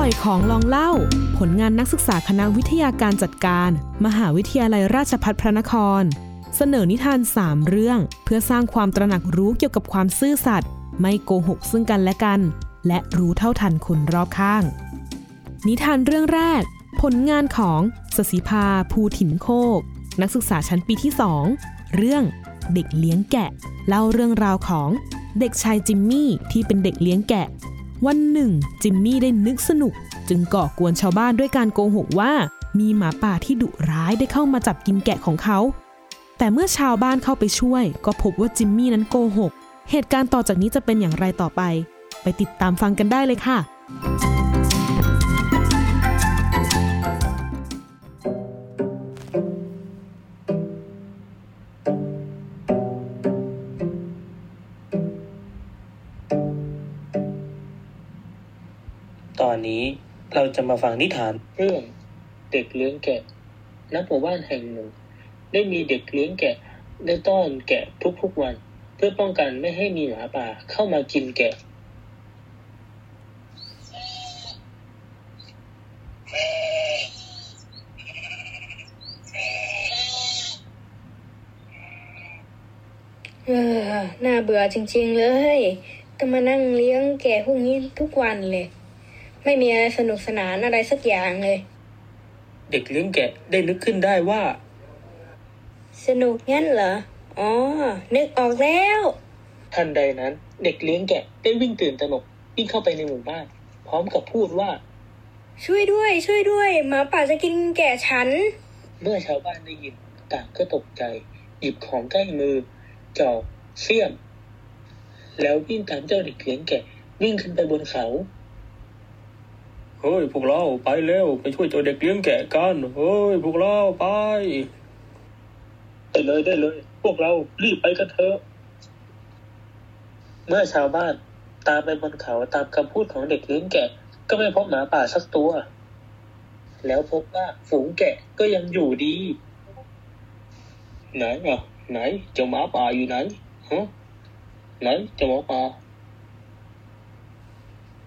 ่อยของลองเล่า ผลงานนักศึกษาคณะวิทยาการจัดการ มหาวิทยาลัยราชภัฏพระนคร เสนอนิทาน 3 เรื่อง เพื่อสร้างความตระหนักรู้เกี่ยวกับความซื่อสัตย์ไม่โกหกซึ่งกันและกัน และรู้เท่าทันคนรอบข้าง นิทานเรื่องแรก ผลงานของสศิภาภูถิ่นโคก นักศึกษาชั้นปีที่2เรื่องเด็กเลี้ยงแกะ เล่าเรื่องราวของเด็กชายจิมมี่ที่เป็นเด็กเลี้ยงแกะ วันหนึ่ง จิมมี่ได้นึกสนุก จึงก่อกวนชาวบ้านด้วยการโกหกว่า มีหมาป่าที่ดุร้ายได้เข้ามาจับกินแกะของเขา แต่เมื่อชาวบ้านเข้าไปช่วย ก็พบว่าจิมมี่นั้นโกหก เหตุการณ์ต่อจากนี้จะเป็นอย่างไรต่อไป ไปติดตามฟังกันได้เลยค่ะ นนี้เราจะมาฟังนิทานเรื่องเด็กเลี้ยงแกะณหมู่บ้านแห่งหนึ่ง ได้มีเด็กเลี้ยงแกะได้ต้อนแกะทุกๆวัน เพื่อป้องกันไม่ให้มีหมาป่าเข้ามากินแกะ เออ น่าเบื่อจริงๆเลย ต้องมานั่งเลี้ยงแกะพวกนี้ทุกวันเลย ไม่มีอะไรสนุกสนานอะไรสักอย่างเลย เด็กเลี้ยงแกะได้นึกขึ้นได้ว่า สนุกงั้นเหรอ อ๋อ นึกออกแล้ว ทันใดนั้น เด็กเลี้ยงแกะได้วิ่งตื่นตระหนกวิ่งเข้าไปในหมู่บ้าน พร้อมกับพูดว่า ช่วยด้วย ช่วยด้วยหมาป่าจะกินแกะฉัน เมื่อชาวบ้านได้ยินต่างก็ตกใจ หยิบของใกล้มือจอบเสี้ยม แล้ววิ่งตามเจ้าเด็กเลี้ยงแกะวิ่งขึ้นไปบนเขา เฮ้ยพวกเราไปเร็วไปช่วยเจ้าเด็กเลี้ยงแกะกันเฮ้ยพวกเราไปได้เลยได้เลย พวกเรารีบไปกันเถอะ เมื่อชาวบ้านตามไปบนเขาตามคำพูดของเด็กเลี้ยงแกะ ก็ไม่พบหมาป่าสักตัว แล้วพบว่าฝูงแกะก็ยังอยู่ดี ไหนอะไหนเจ้าหมาป่าอยู่ไหนฮะไหนเจ้าหมาป่า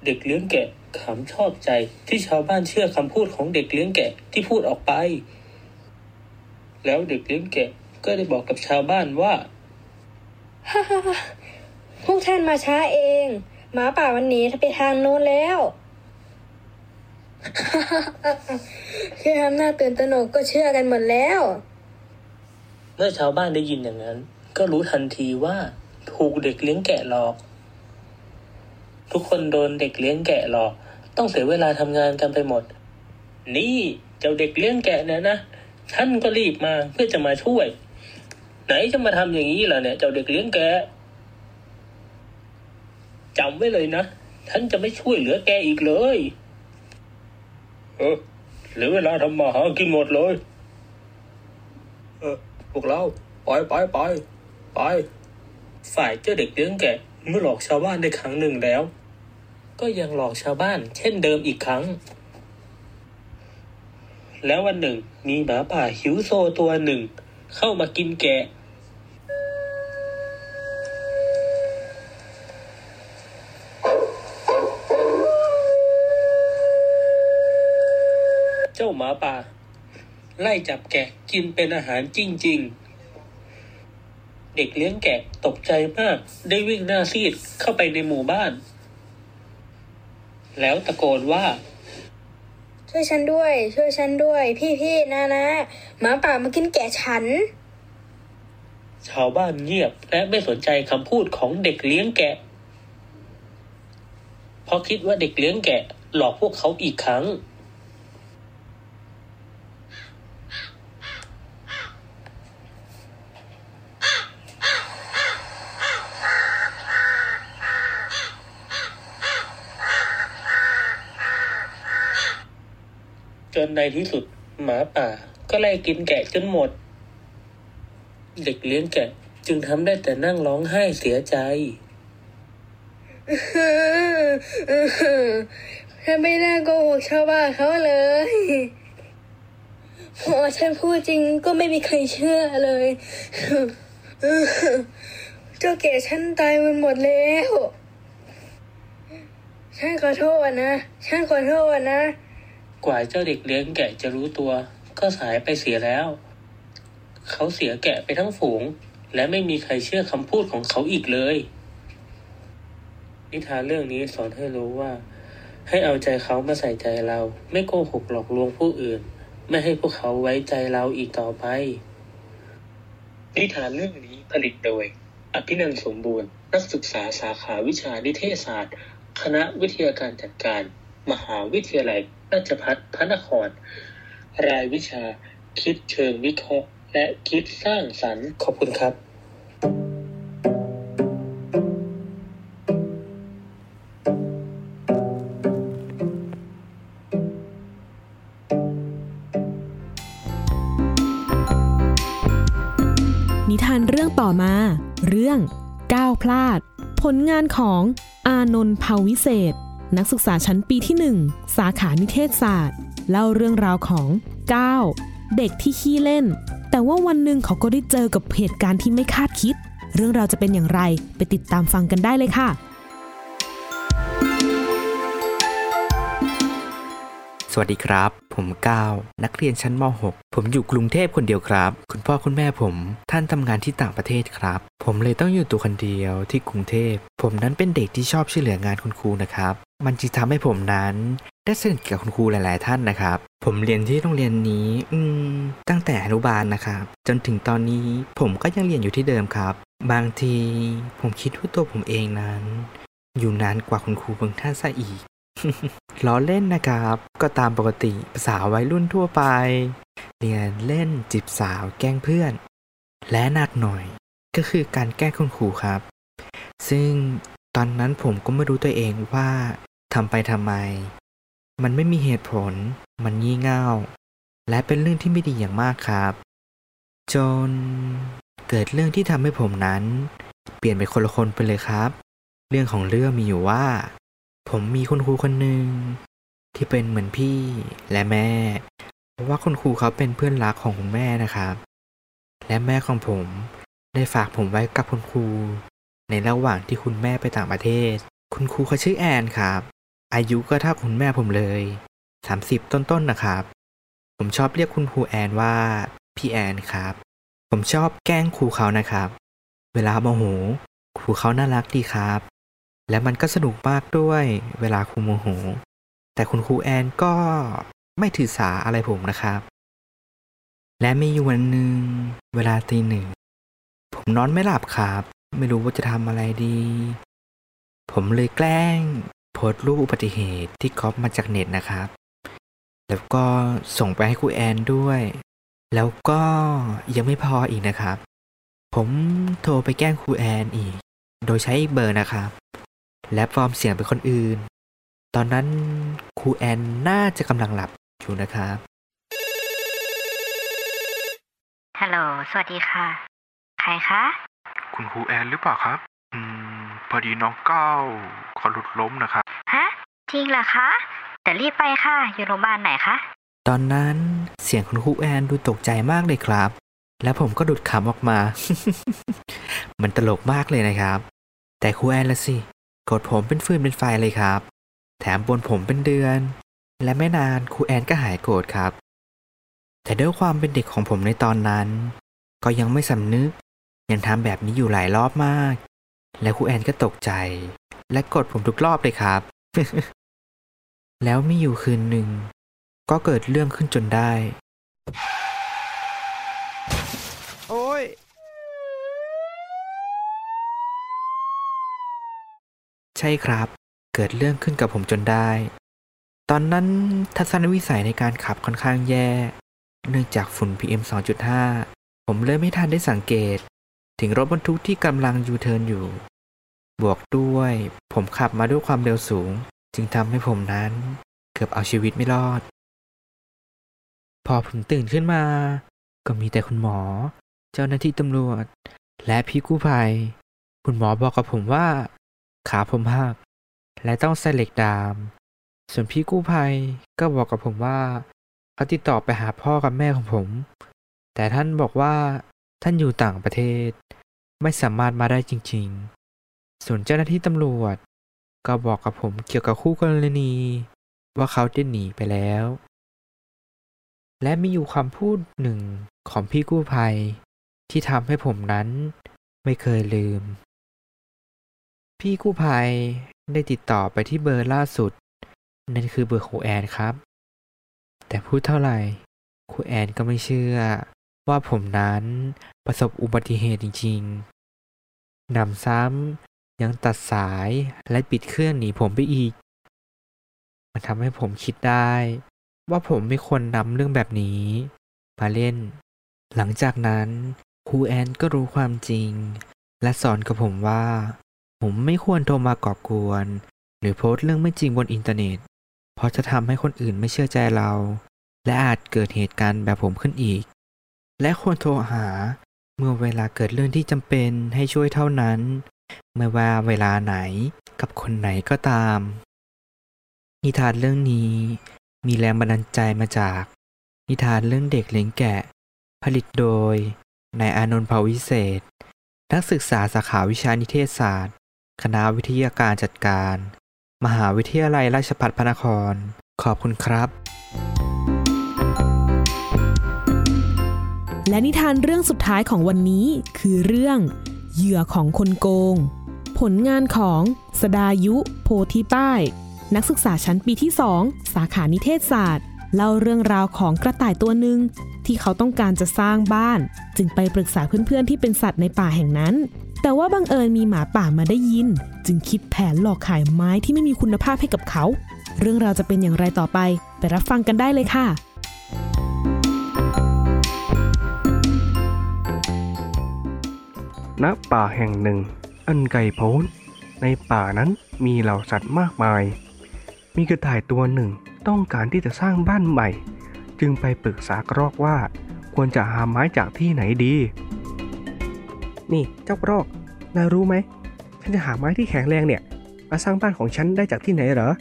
เด็กเลี้ยงแกะ ขำชอบใจที่ชาวบ้านเชื่อคำพูดของเด็กเลี้ยงแกะที่พูดออกไป แล้วเด็กเลี้ยงแกะก็ได้บอกกับชาวบ้านว่าฮ่าฮ่าฮ่าพวกท่านมาช้าเอง หมาป่าวันนี้ไปทางโน้นแล้วแค่ทำหน้าตื่นตระหนกก็เชื่อกันหมดแล้ว เมื่อชาวบ้านได้ยินอย่างนั้น ก็รู้ทันทีว่า ถูกเด็กเลี้ยงแกะหลอก ทุกคนโดนเด็กเลี้ยงแกะหลอก ต้องเสียเวลาทำงานกันไปหมด นี่เจ้าเด็กเลี้ยงแกะเนี่ยนะท่านก็รีบมาเพื่อจะมาช่วย ไหนจะมาทำอย่างนี้ล่ะเนี่ย เจ้าเด็กเลี้ยงแกะจำไว้เลยนะท่านจะไม่ช่วยเหลือแกอีกเลย เออเหลือเวลาทำมาหากินหมดเลย เออพวกเราไปไปไปไป ฝ่ายเจ้าเด็กเลี้ยงแกะเมื่อหลอกชาวบ้านได้ครั้งหนึ่งแล้ว ก็ยังหลอกชาวบ้าน เช่นเดิมอีกครั้ง แล้ววันหนึ่ง มีหมาป่าหิวโซตัวหนึ่ง เข้ามากินแกะ เจ้าหมาป่า ไล่จับแกะกินเป็นอาหารจริง ๆเด็กเลี้ยงแกะตกใจมาก ได้วิ่งหน้าซีดเข้าไปในหมู่บ้าน แล้วตะโกนว่า ช่วยฉันด้วย ช่วยฉันด้วย พี่พี่นะนะหมาป่ามากินแกะฉัน ชาวบ้านเงียบและไม่สนใจคำพูดของเด็กเลี้ยงแกะ เพราะคิดว่าเด็กเลี้ยงแกะ หลอกพวกเขาอีกครั้ง ในที่สุดหมาป่า ก็ไล่กินแกะจนหมด เด็กเลี้ยงแกะจึงทำได้แต่นั่งร้องไห้เสียใจฉันไม่น่าโกหกชาวบ้านเขาเลยพอฉันพูดจริงก็ไม่มีใครเชื่อเลย เจ้าแก่ฉันตายไปหมดแล้ว ฉันขอโทษนะ ฉันขอโทษนะ กว่าเจ้าเด็กเลี้ยงแกะจะรู้ตัว ก็สายไปเสียแล้ว เขาเสียแกะไปทั้งฝูง และไม่มีใครเชื่อคำพูดของเขาอีกเลย นิทานเรื่องนี้สอนให้รู้ว่า ให้เอาใจเขามาใส่ใจเรา ไม่โกหกหลอกลวงผู้อื่น ไม่ให้พวกเขาไว้ใจเราอีกต่อไป นิทานเรื่องนี้ผลิตโดย อภินันสมบูรณ์ นักศึกษาสาขาวิชานิเทศศาสตร์ คณะวิทยาการจัดการ มหาวิทยาลัยราชภัฏพระนคร รายวิชาคิดเชิงวิเคราะห์ และคิดสร้างสรรค์ขอบคุณครับนิทานเรื่องต่อมา เรื่องก้าวพลาด ผลงานของอานนท์เภาวิเศษ นักศึกษาชั้นปีที่ 1 สาขานิเทศศาสตร์ เล่าเรื่องราวของก้าวเด็กที่ขี้เล่น แต่ว่าวันหนึ่งเขาก็ได้เจอกับเหตุการณ์ที่ไม่คาดคิด เรื่องราวจะเป็นอย่างไรไปติดตามฟังกันได้เลยค่ะ สวัสดีครับ ผมก้าวนักเรียนชั้นม .6 ผมอยู่กรุงเทพคนเดียวครับ คุณพ่อคุณแม่ผม ท่านทำงานที่ต่างประเทศครับ ผมเลยต้องอยู่ตัวคนเดียวที่กรุงเทพ ผมนั้นเป็นเด็กที่ชอบช่วยเหลืองานคุณครูนะครับ มันจึงทำให้ผมนั้นได้สนิทกับคุณครูหลาย ๆ ท่านนะครับ ผมเรียนที่โรงเรียนนี้ อืม ตั้งแต่อนุบาลนะครับ จนถึงตอนนี้ผมก็ยังเรียนอยู่ที่เดิมครับ บางทีผมคิดว่าตัวผมเองนั้น อยู่นานกว่าคุณครูบางท่านซะอีก ล้อเล่นนะครับ ก็ตามปกติภาษาวัยรุ่นทั่วไป เรียนเล่นจีบสาวแกล้งเพื่อน และหนักหน่อย ก็คือการแกล้งคุณครูครับ ซึ่ง ตอนนั้นผมก็ไม่รู้ตัวเองว่าทำไปทำไม มันไม่มีเหตุผล มันงี่เง่า และเป็นเรื่องที่ไม่ดีอย่างมากครับ จนเกิดเรื่องที่ทำให้ผมนั้น เปลี่ยนเป็นคนละคนไปเลยครับ เรื่องของเรื่องมีอยู่ว่า ผมมีคุณครูคนหนึ่งที่เป็นเหมือนพี่และแม่ เพราะว่าคุณครูเขาเป็นเพื่อนรักของคุณแม่นะครับ และแม่ของผมได้ฝากผมไว้กับคุณครู ในระหว่างที่คุณแม่ไปต่างประเทศ คุณครูเขาชื่อแอนครับ อายุก็เท่าคุณแม่ผมเลย 30 ต้นๆนนะครับ ผมชอบเรียกคุณครูแอนว่าพี่แอนครับ ผมชอบแกล้งครูเขานะครับ เวลาโมโหครูเขาน่ารักดีครับ และมันก็สนุกมากด้วยเวลาครูโมโห แต่คุณครูแอนก็ไม่ถือสาอะไรผมนะครับ และมีอยู่วันหนึ่งเวลาตีหนึ่งผมนอนไม่หลับครับ ไม่รู้ว่าจะทำอะไรดี ผมเลยแกล้งโพสรูปอุบัติเหตุที่ก๊อปมาจากเน็ตนะครับ แล้วก็ส่งไปให้ครูแอนด้วย แล้วก็ยังไม่พออีกนะครับ ผมโทรไปแกล้งครูแอนอีก โดยใช้เบอร์นะครับ และฟอร์มเสียงเป็นคนอื่น ตอนนั้นครูแอนน่าจะกำลังหลับอยู่นะครับฮัลโหล สวัสดีค่ะ ใครคะ คุณครูแอนหรือเปล่าครับ อืม พอดีน้องก้าวเขาหลุดล้มนะครับฮะ จริงเหรอคะเดี๋ยวรีบไปค่ะ อยู่โรงพยาบาลไหนคะ ตอนนั้นเสียงคุณครูแอนดูตกใจมากเลยครับ และผมก็ดุดขำออกมา มันตลกมากเลยนะครับ แต่ครูแอนละสิกดผมเป็นฟืนเป็นไฟเลยครับ แถมบนผมเป็นเดือน และไม่นานครูแอนก็หายโกรธครับ แต่ด้วยความเป็นเด็กของผมในตอนนั้น ก็ยังไม่สำนึก ยังทำแบบนี้อยู่หลายรอบมาก และครูแอนก็ตกใจ และกดผมทุกรอบเลยครับ แล้วมีอยู่คืนหนึ่ง ก็เกิดเรื่องขึ้นจนได้ โอ้ย ใช่ครับ เกิดเรื่องขึ้นกับผมจนได้ ตอนนั้นทัศนวิสัยในการขับค่อนข้างแย่ เนื่องจากฝุ่น PM 2.5 ผมเลยไม่ทันได้สังเกต ถึงรถบรรทุกที่กำลังยูเทิร์นอยู่ บวกด้วย ผมขับมาด้วยความเร็วสูง จึงทำให้ผมนั้น เกือบเอาชีวิตไม่รอด พอผมตื่นขึ้นมา ก็มีแต่คุณหมอ เจ้าหน้าที่ตำรวจ และพี่กู้ภัย คุณหมอบอกกับผมว่า ขาผมหัก และต้องใส่เหล็กดาม ส่วนพี่กู้ภัยก็บอกกับผมว่าเขาติดต่อไปหาพ่อกับแม่ของผม แต่ท่านบอกว่า ท่านอยู่ต่างประเทศ ไม่สามารถมาได้จริงๆ ส่วนเจ้าหน้าที่ตำรวจ ก็บอกกับผมเกี่ยวกับคู่กรณี ว่าเขาได้หนีไปแล้ว และมีอยู่คำพูดหนึ่งของพี่กู้ภัย ที่ทำให้ผมนั้นไม่เคยลืม พี่กู้ภัยได้ติดต่อไปที่เบอร์ล่าสุด นั่นคือเบอร์ครูแอนครับ แต่พูดเท่าไหร่ครูแอนก็ไม่เชื่อ ว่าผมนั้นประสบอุบัติเหตุจริงๆนำซ้ำยังตัดสายและปิดเครื่องหนีผมไปอีก มันทำให้ผมคิดได้ ว่าผมไม่ควรนำเรื่องแบบนี้ มาเล่น หลังจากนั้นครูแอนก็รู้ความจริง และสอนกับผมว่า ผมไม่ควรโทรมาก่อกวน หรือโพสต์เรื่องไม่จริงบนอินเทอร์เน็ต เพราะจะทำให้คนอื่นไม่เชื่อใจเรา และอาจเกิดเหตุการณ์แบบผมขึ้นอีก และควรโทรหา เมื่อเวลาเกิดเรื่องที่จำเป็นให้ช่วยเท่านั้น ไม่ว่าเวลาไหนกับคนไหนก็ตาม นิทานเรื่องนี้มีแรงบันดาลใจมาจาก นิทานเรื่องเด็กเลี้ยงแกะ ผลิตโดยนายอานนท์ภาวิเศษ นักศึกษาสาขาวิชานิเทศศาสตร์ คณะวิทยาการจัดการ มหาวิทยาลัยราชภัฏพระนคร ขอบคุณครับ และนิทานเรื่องสุดท้ายของวันนี้คือเรื่อง เหยื่อของคนโกง ผลงานของ สดายุโพธิป้าย นักศึกษาชั้นปีที่ 2 สาขานิเทศศาสตร์ เล่าเรื่องราวของกระต่ายตัวหนึ่งที่เขาต้องการจะสร้างบ้าน จึงไปปรึกษาเพื่อนๆที่เป็นสัตว์ในป่าแห่งนั้น แต่ว่าบังเอิญมีหมาป่ามาได้ยิน จึงคิดแผนหลอกขายไม้ที่ไม่มีคุณภาพให้กับเขา เรื่องราวจะเป็นอย่างไรต่อไป ไปรับฟังกันได้เลยค่ะ ณป่าแห่งหนึ่ง อันไกลโพ้น ในป่านั้นมีเหล่าสัตว์มากมาย มีกระต่ายตัวหนึ่งต้องการที่จะสร้างบ้านใหม่ จึงไปปรึกษากระรอกว่า ควรจะหาไม้จากที่ไหนดี นี่เจ้ากระรอกนายรู้ไหมฉันจะหาไม้ที่แข็งแรงเนี่ย มาสร้างบ้านของฉันได้จากที่ไหนเหรอ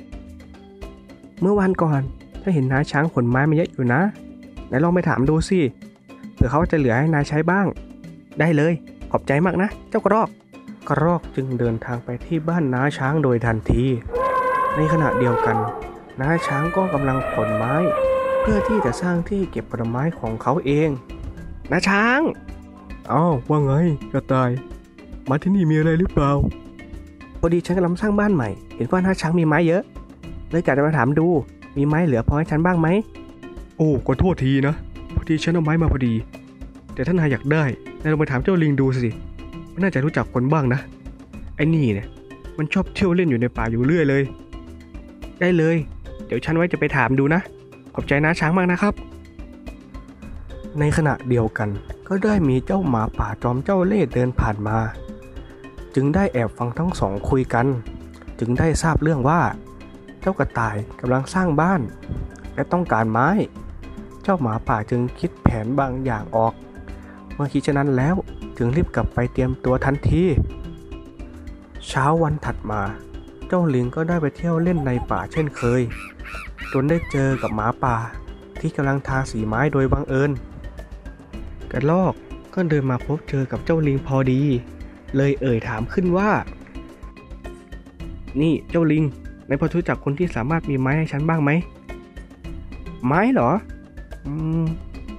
เมื่อวานก่อนฉันเห็นนายช้างขนไม้มาเยอะอยู่นะ ไหนลองไปถามดูสิ เผื่อเขาจะเหลือให้นายใช้บ้าง ได้เลย ขอบใจมากนะ เจ้ากระรอก กระรอกจึงเดินทางไปที่บ้านน้าช้างโดยทันที ในขณะเดียวกัน น้าช้างก็กำลังขนไม้ เพื่อที่จะสร้างที่เก็บผลไม้ของเขาเองน้าช้างอ้าวว่าไงกระต่าย มาที่นี่มีอะไรหรือเปล่าพอดีฉันกำลังสร้างบ้านใหม่ เห็นว่าน้าช้างมีไม้เยอะ เลยอยากจะมาถามดู มีไม้เหลือพอให้ฉันบ้างไหม โอ้ขอโทษทีนะ พอดีฉันเอาไม้มาพอดี แต่ถ้านายอยากได้ นายลองไปถามเจ้าลิงดูสิ มันน่าจะรู้จักคนบ้างนะ ไอ้นี่เนี่ย มันชอบเที่ยวเล่นอยู่ในป่าอยู่เรื่อยเลย ได้เลย เดี๋ยวฉันไว้จะไปถามดูนะ ขอบใจนะช้างมากนะครับ ในขณะเดียวกัน ก็ได้มีเจ้าหมาป่าจอมเจ้าเล่ห์เดินผ่านมา จึงได้แอบฟังทั้งสองคุยกัน จึงได้ทราบเรื่องว่า เจ้ากระต่ายกำลังสร้างบ้าน และต้องการไม้ เจ้าหมาป่าจึงคิดแผนบางอย่างออก เมื่อคิดเช่นนั้นแล้วจึงรีบกลับไปเตรียมตัวทันที เช้าวันถัดมา เจ้าลิงก็ได้ไปเที่ยวเล่นในป่าเช่นเคย จนได้เจอกับหมาป่าที่กำลังทาสีไม้โดยบังเอิญ กระลอกก็เดินมาพบเจอกับเจ้าลิงพอดี เลยเอ่ยถามขึ้นว่า นี่เจ้าลิงในายพอรู้จักคนที่สามารถมีไม้ให้ฉันบ้างไหม ไม้เหรอ อืม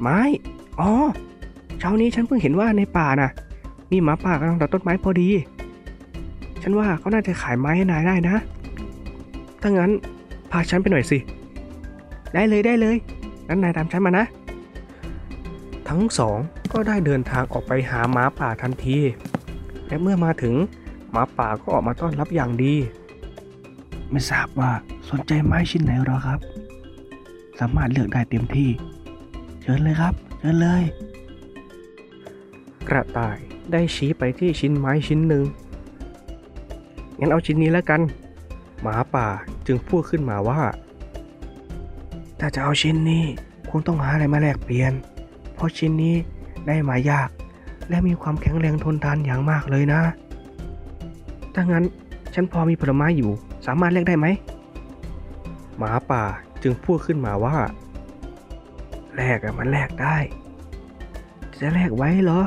ไม้ อ๋อ ช้านี้ฉันเพิ่งเห็นว่าในป่าน่ะ มีหมาป่ากำลังตัดต้นไม้พอดี ฉันว่าเขาน่าจะขายไม้ให้นายได้นะ ถ้างั้นพาฉันไปหน่อยสิ ได้เลยได้เลย งั้นนายตามฉันมานะ ทั้งสองก็ได้เดินทางออกไปหาหมาป่าทันที และเมื่อมาถึงหมาป่าก็ออกมาต้อนรับอย่างดี ไม่ทราบว่าสนใจไม้ชิ้นไหนหรอครับ สามารถเลือกได้เต็มที่ เชิญเลยครับ เชิญเลย กระต่ายได้ชี้ไปที่ชิ้นไม้ชิ้นหนึ่ง งั้นเอาชิ้นนี้แล้วกัน หมาป่าจึงพูดขึ้นมาว่า ถ้าจะเอาชิ้นนี้คงต้องหาอะไรมาแลกเปลี่ยน เพราะชิ้นนี้ได้มายาก และมีความแข็งแรงทนทานอย่างมากเลยนะ ถ้างั้นฉันพอมีผลไม้อยู่ สามารถแลกได้ไหม หมาป่าจึงพูดขึ้นมาว่า แลกอะมันแลกได้ จะแลกไว้เหรอ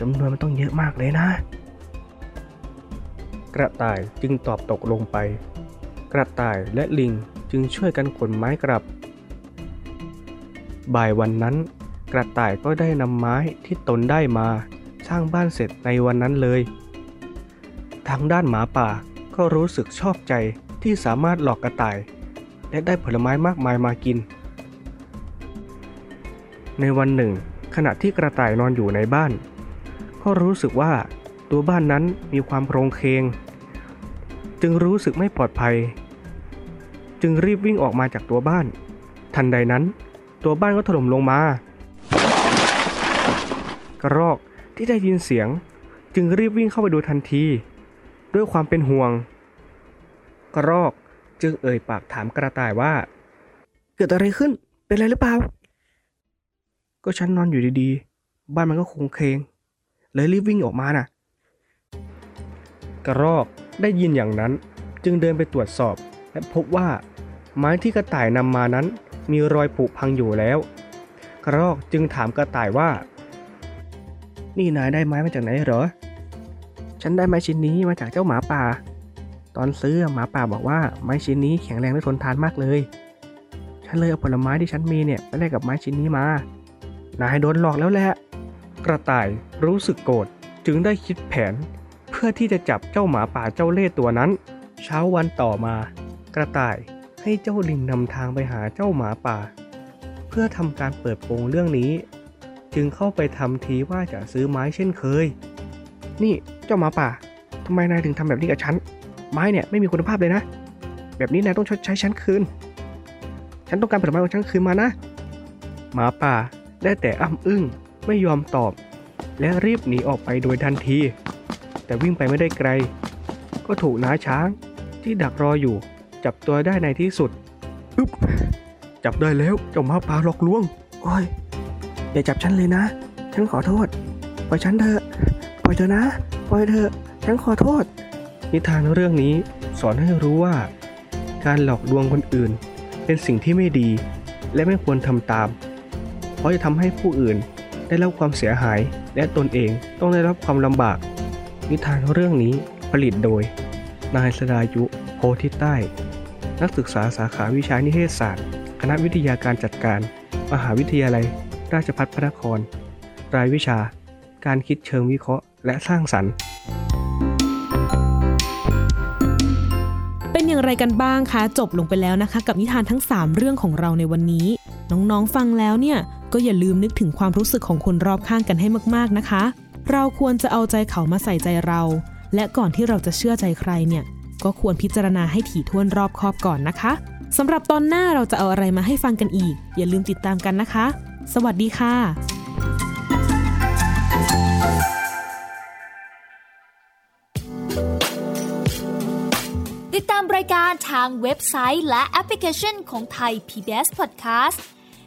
จำนวนมันต้องเยอะมากเลยนะ กระต่ายจึงตอบตกลงไป กระต่ายและลิงจึงช่วยกันขนไม้กลับ บ่ายวันนั้น กระต่ายก็ได้นำไม้ที่ตนได้มา สร้างบ้านเสร็จในวันนั้นเลย ทางด้านหมาป่าก็รู้สึกชอบใจที่สามารถหลอกกระต่าย และได้ผลไม้มากมายมากิน ในวันหนึ่ง ขณะที่กระต่ายนอนอยู่ในบ้าน ก็รู้สึกว่าตัวบ้านนั้นมีความโครงเคง จึงรู้สึกไม่ปลอดภัย จึงรีบวิ่งออกมาจากตัวบ้าน ทันใดนั้น ตัวบ้านก็ถล่มลงมา กระรอกที่ได้ยินเสียง จึงรีบวิ่งเข้าไปดูทันที ด้วยความเป็นห่วง กระรอกจึงเอ่ยปากถามกระต่ายว่า เกิดอะไรขึ้นเป็นอะไรหรือเปล่า ก็ฉันนอนอยู่ดีๆ บ้านมันก็คงเคง เลยรีบวิ่งออกมาน่ะ กระรอกได้ยินอย่างนั้นจึงเดินไปตรวจสอบ และพบว่า ไม้ที่กระต่ายนำมานั้น มีรอยผุพังอยู่แล้ว กระรอกจึงถามกระต่ายว่า นี่นายได้ไม้มาจากไหนเหรอ ฉันได้ไม้ชิ้นนี้มาจากเจ้าหมาป่า ตอนซื้อหมาป่าบอกว่าไม้ชิ้นนี้แข็งแรงและทนทานมากเลย ฉันเลยเอาผลไม้ที่ฉันมีเนี่ยไปแลกกับไม้ชิ้นนี้มา นายโดนหลอกแล้วแหละ กระต่ายรู้สึกโกรธจึงได้คิดแผน เพื่อที่จะจับเจ้าหมาป่าเจ้าเล่ห์ตัวนั้น เช้าวันต่อมา กระต่ายให้เจ้าลิงนำทางไปหาเจ้าหมาป่า เพื่อทำการเปิดโปงเรื่องนี้ จึงเข้าไปทำทีว่าจะซื้อไม้เช่นเคย นี่เจ้าหมาป่าทำไมนายถึงทำแบบนี้กับฉัน ไม้เนี่ยไม่มีคุณภาพเลยนะ แบบนี้นายต้องชดใช้ฉันคืน ฉันต้องการผลไม้ของฉันคืนมานะ หมาป่าได้แต่อ้ำอึ้ง ไม่ยอมตอบ และรีบหนีออกไปโดยทันที แต่วิ่งไปไม่ได้ไกล ก็ถูกน้าช้างที่ดักรออยู่ จับตัวได้ในที่สุดอึ๊บจับได้แล้วเจ้าหมาป่าหลอกลวง โอ้ย อย่าจับฉันเลยนะ ฉันขอโทษ ปล่อยฉันเถอะ ปล่อยเถอะนะ ปล่อยเถอะ ฉันขอโทษ นิทานเรื่องนี้สอนให้รู้ว่า การหลอกลวงคนอื่น เป็นสิ่งที่ไม่ดี และไม่ควรทำตาม เพราะจะทำให้ผู้อื่น ได้รับความเสียหาย และตนเองต้องได้รับความลำบาก นิทานเรื่องนี้ผลิตโดย นายสดายุโพธิใต้ นักศึกษาสาขาวิชานิเทศศาสตร์ คณะวิทยาการจัดการ มหาวิทยาลัย ราชภัฏพระนคร รายวิชา การคิดเชิงวิเคราะห์ และสร้างสรรค์เป็นอย่างไรกันบ้างคะ จบลงไปแล้วนะคะ กับนิทานทั้ง 3 เรื่องของเราในวันนี้ น้องๆฟังแล้วเนี่ย ก็อย่าลืมนึกถึงความรู้สึกของคนรอบข้างกันให้มากๆนะคะ เราควรจะเอาใจเขามาใส่ใจเรา และก่อนที่เราจะเชื่อใจใครเนี่ย ก็ควรพิจารณาให้ถี่ถ้วนรอบคอบก่อนนะคะสำหรับตอนหน้าเราจะเอาอะไรมาให้ฟังกันอีก อย่าลืมติดตามกันนะคะ สวัสดีค่ะติดตามรายการทางเว็บไซต์และแอปพลิเคชันของไทย PBS Podcast